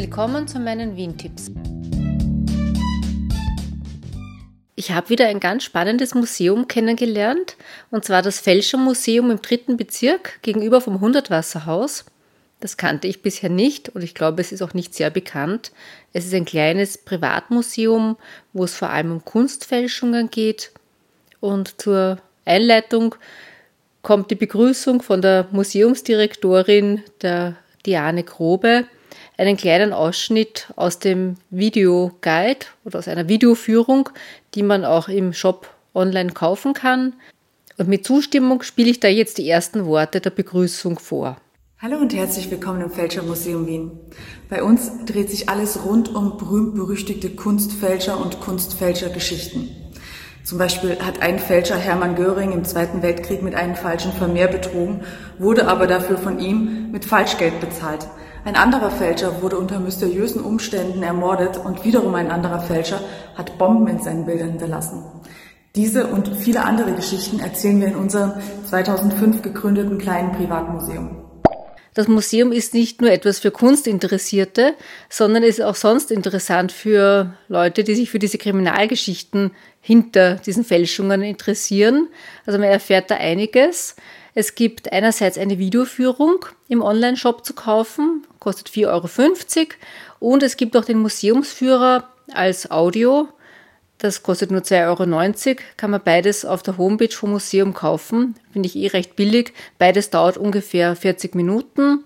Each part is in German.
Willkommen zu meinen Wien-Tipps. Ich habe wieder ein ganz spannendes Museum kennengelernt, und zwar das Fälscher Museum im dritten Bezirk gegenüber vom Hundertwasserhaus. Das kannte ich bisher nicht und ich glaube, es ist auch nicht sehr bekannt. Es ist ein kleines Privatmuseum, wo es vor allem um Kunstfälschungen geht. Und zur Einleitung kommt die Begrüßung von der Museumsdirektorin, der Diane Grobe einen kleinen Ausschnitt aus dem Videoguide oder aus einer Videoführung, die man auch im Shop online kaufen kann. Und mit Zustimmung spiele ich da jetzt die ersten Worte der Begrüßung vor. Hallo und herzlich willkommen im Fälschermuseum Wien. Bei uns dreht sich alles rund um berühmt-berüchtigte Kunstfälscher und Kunstfälschergeschichten. Zum Beispiel hat ein Fälscher Hermann Göring im Zweiten Weltkrieg mit einem falschen Vermehr betrogen, wurde aber dafür von ihm mit Falschgeld bezahlt. Ein anderer Fälscher wurde unter mysteriösen Umständen ermordet und wiederum ein anderer Fälscher hat Bomben in seinen Bildern hinterlassen. Diese und viele andere Geschichten erzählen wir in unserem 2005 gegründeten kleinen Privatmuseum. Das Museum ist nicht nur etwas für Kunstinteressierte, sondern ist auch sonst interessant für Leute, die sich für diese Kriminalgeschichten hinter diesen Fälschungen interessieren. Also man erfährt da einiges. Es gibt einerseits eine Videoführung im Online-Shop zu kaufen, kostet 4,50 Euro. Und es gibt auch den Museumsführer als Audio. Das kostet nur 2,90 Euro. Kann man beides auf der Homepage vom Museum kaufen. Finde ich eh recht billig. Beides dauert ungefähr 40 Minuten.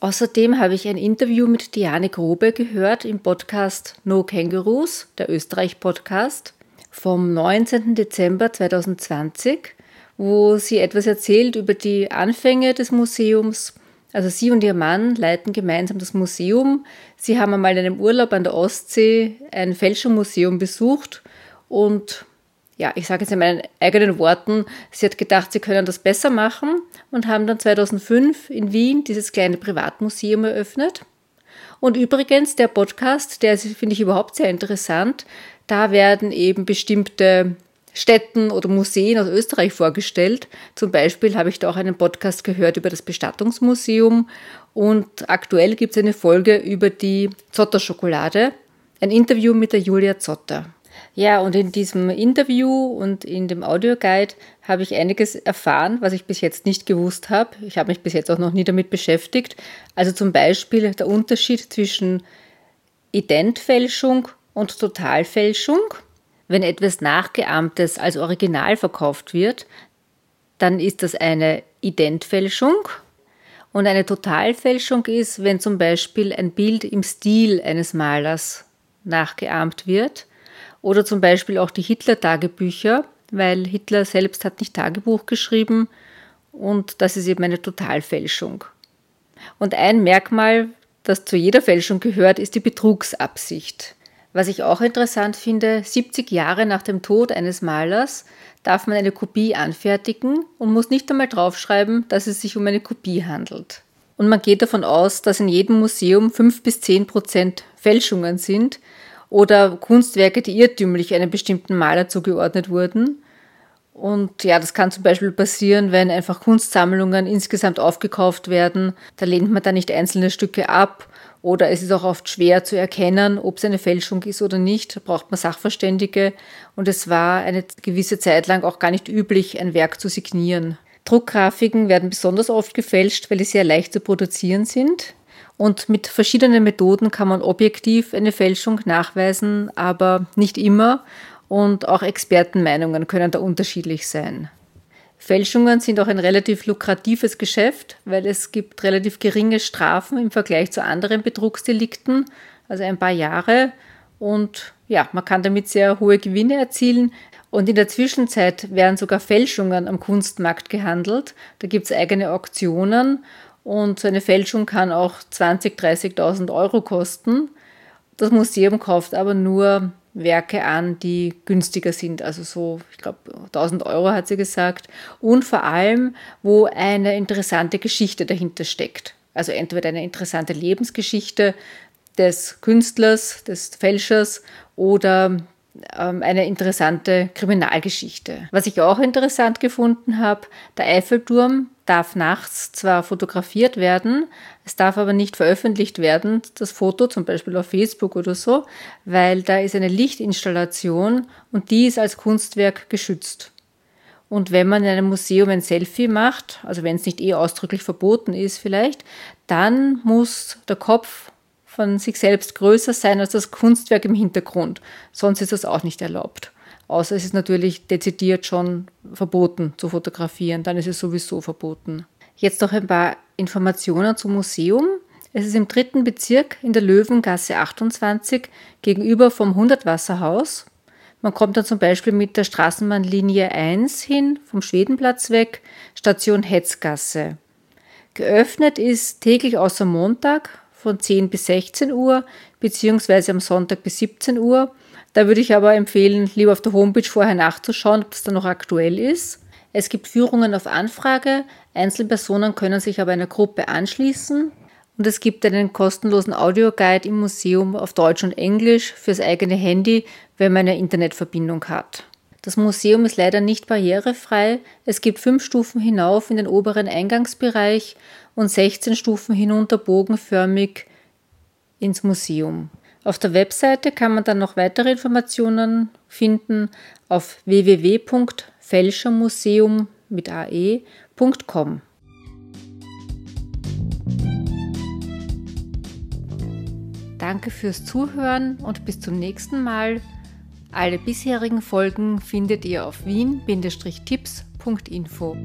Außerdem habe ich ein Interview mit Diane Grobe gehört im Podcast No Kangaroos, der Österreich-Podcast, vom 19. Dezember 2020 wo sie etwas erzählt über die Anfänge des Museums. Also sie und ihr Mann leiten gemeinsam das Museum. Sie haben einmal in einem Urlaub an der Ostsee ein Fälschermuseum besucht und ja, ich sage jetzt in meinen eigenen Worten, sie hat gedacht, sie können das besser machen und haben dann 2005 in Wien dieses kleine Privatmuseum eröffnet. Und übrigens, der Podcast, der finde ich überhaupt sehr interessant, da werden eben bestimmte Städten oder Museen aus Österreich vorgestellt. Zum Beispiel habe ich da auch einen Podcast gehört über das Bestattungsmuseum und aktuell gibt es eine Folge über die Zotter-Schokolade, ein Interview mit der Julia Zotter. Ja, und in diesem Interview und in dem Audioguide habe ich einiges erfahren, was ich bis jetzt nicht gewusst habe. Ich habe mich bis jetzt auch noch nie damit beschäftigt. Also zum Beispiel der Unterschied zwischen Identfälschung und Totalfälschung. Wenn etwas Nachgeahmtes als Original verkauft wird, dann ist das eine Identfälschung. Und eine Totalfälschung ist, wenn zum Beispiel ein Bild im Stil eines Malers nachgeahmt wird. Oder zum Beispiel auch die Hitler-Tagebücher, weil Hitler selbst hat nicht Tagebuch geschrieben und das ist eben eine Totalfälschung. Und ein Merkmal, das zu jeder Fälschung gehört, ist die Betrugsabsicht. Was ich auch interessant finde, 70 Jahre nach dem Tod eines Malers darf man eine Kopie anfertigen und muss nicht einmal draufschreiben, dass es sich um eine Kopie handelt. Und man geht davon aus, dass in jedem Museum 5 bis 10 Prozent Fälschungen sind oder Kunstwerke, die irrtümlich einem bestimmten Maler zugeordnet wurden. Und ja, das kann zum Beispiel passieren, wenn einfach Kunstsammlungen insgesamt aufgekauft werden. Da lehnt man dann nicht einzelne Stücke ab oder es ist auch oft schwer zu erkennen, ob es eine Fälschung ist oder nicht. Da braucht man Sachverständige. Und es war eine gewisse Zeit lang auch gar nicht üblich, ein Werk zu signieren. Druckgrafiken werden besonders oft gefälscht, weil sie sehr leicht zu produzieren sind. Und mit verschiedenen Methoden kann man objektiv eine Fälschung nachweisen, aber nicht immer. Und auch Expertenmeinungen können da unterschiedlich sein. Fälschungen sind auch ein relativ lukratives Geschäft, weil es gibt relativ geringe Strafen im Vergleich zu anderen Betrugsdelikten, also ein paar Jahre. Und ja, man kann damit sehr hohe Gewinne erzielen. Und in der Zwischenzeit werden sogar Fälschungen am Kunstmarkt gehandelt. Da gibt es eigene Auktionen und so eine Fälschung kann auch 20.000, 30.000 Euro kosten. Das Museum kauft aber nur Werke an, die günstiger sind, also so, ich glaube, 1000 Euro hat sie gesagt. Und vor allem, wo eine interessante Geschichte dahinter steckt. Also entweder eine interessante Lebensgeschichte des Künstlers, des Fälschers oder eine interessante Kriminalgeschichte. Was ich auch interessant gefunden habe, der Eiffelturm darf nachts zwar fotografiert werden, es darf aber nicht veröffentlicht werden, das Foto zum Beispiel auf Facebook oder so, weil da ist eine Lichtinstallation und die ist als Kunstwerk geschützt. Und wenn man in einem Museum ein Selfie macht, also wenn es nicht eh ausdrücklich verboten ist vielleicht, dann muss der Kopf von sich selbst größer sein als das Kunstwerk im Hintergrund. Sonst ist das auch nicht erlaubt. Außer es ist natürlich dezidiert schon verboten zu fotografieren, dann ist es sowieso verboten. Jetzt noch ein paar Informationen zum Museum. Es ist im dritten Bezirk in der Löwengasse 28 gegenüber vom Hundertwasserhaus. Man kommt dann zum Beispiel mit der Straßenbahnlinie 1 hin, vom Schwedenplatz weg, Station Hetzgasse. Geöffnet ist täglich außer Montag von 10 bis 16 Uhr, beziehungsweise am Sonntag bis 17 Uhr. Da würde ich aber empfehlen, lieber auf der Homepage vorher nachzuschauen, ob das dann noch aktuell ist. Es gibt Führungen auf Anfrage. Einzelpersonen können sich aber einer Gruppe anschließen. Und es gibt einen kostenlosen Audioguide im Museum auf Deutsch und Englisch fürs eigene Handy, wenn man eine Internetverbindung hat. Das Museum ist leider nicht barrierefrei. Es gibt fünf Stufen hinauf in den oberen Eingangsbereich und 16 Stufen hinunter bogenförmig ins Museum. Auf der Webseite kann man dann noch weitere Informationen finden auf www.fälschermuseum mit ae.com. Danke fürs Zuhören und bis zum nächsten Mal. Alle bisherigen Folgen findet ihr auf wien-tipps.info.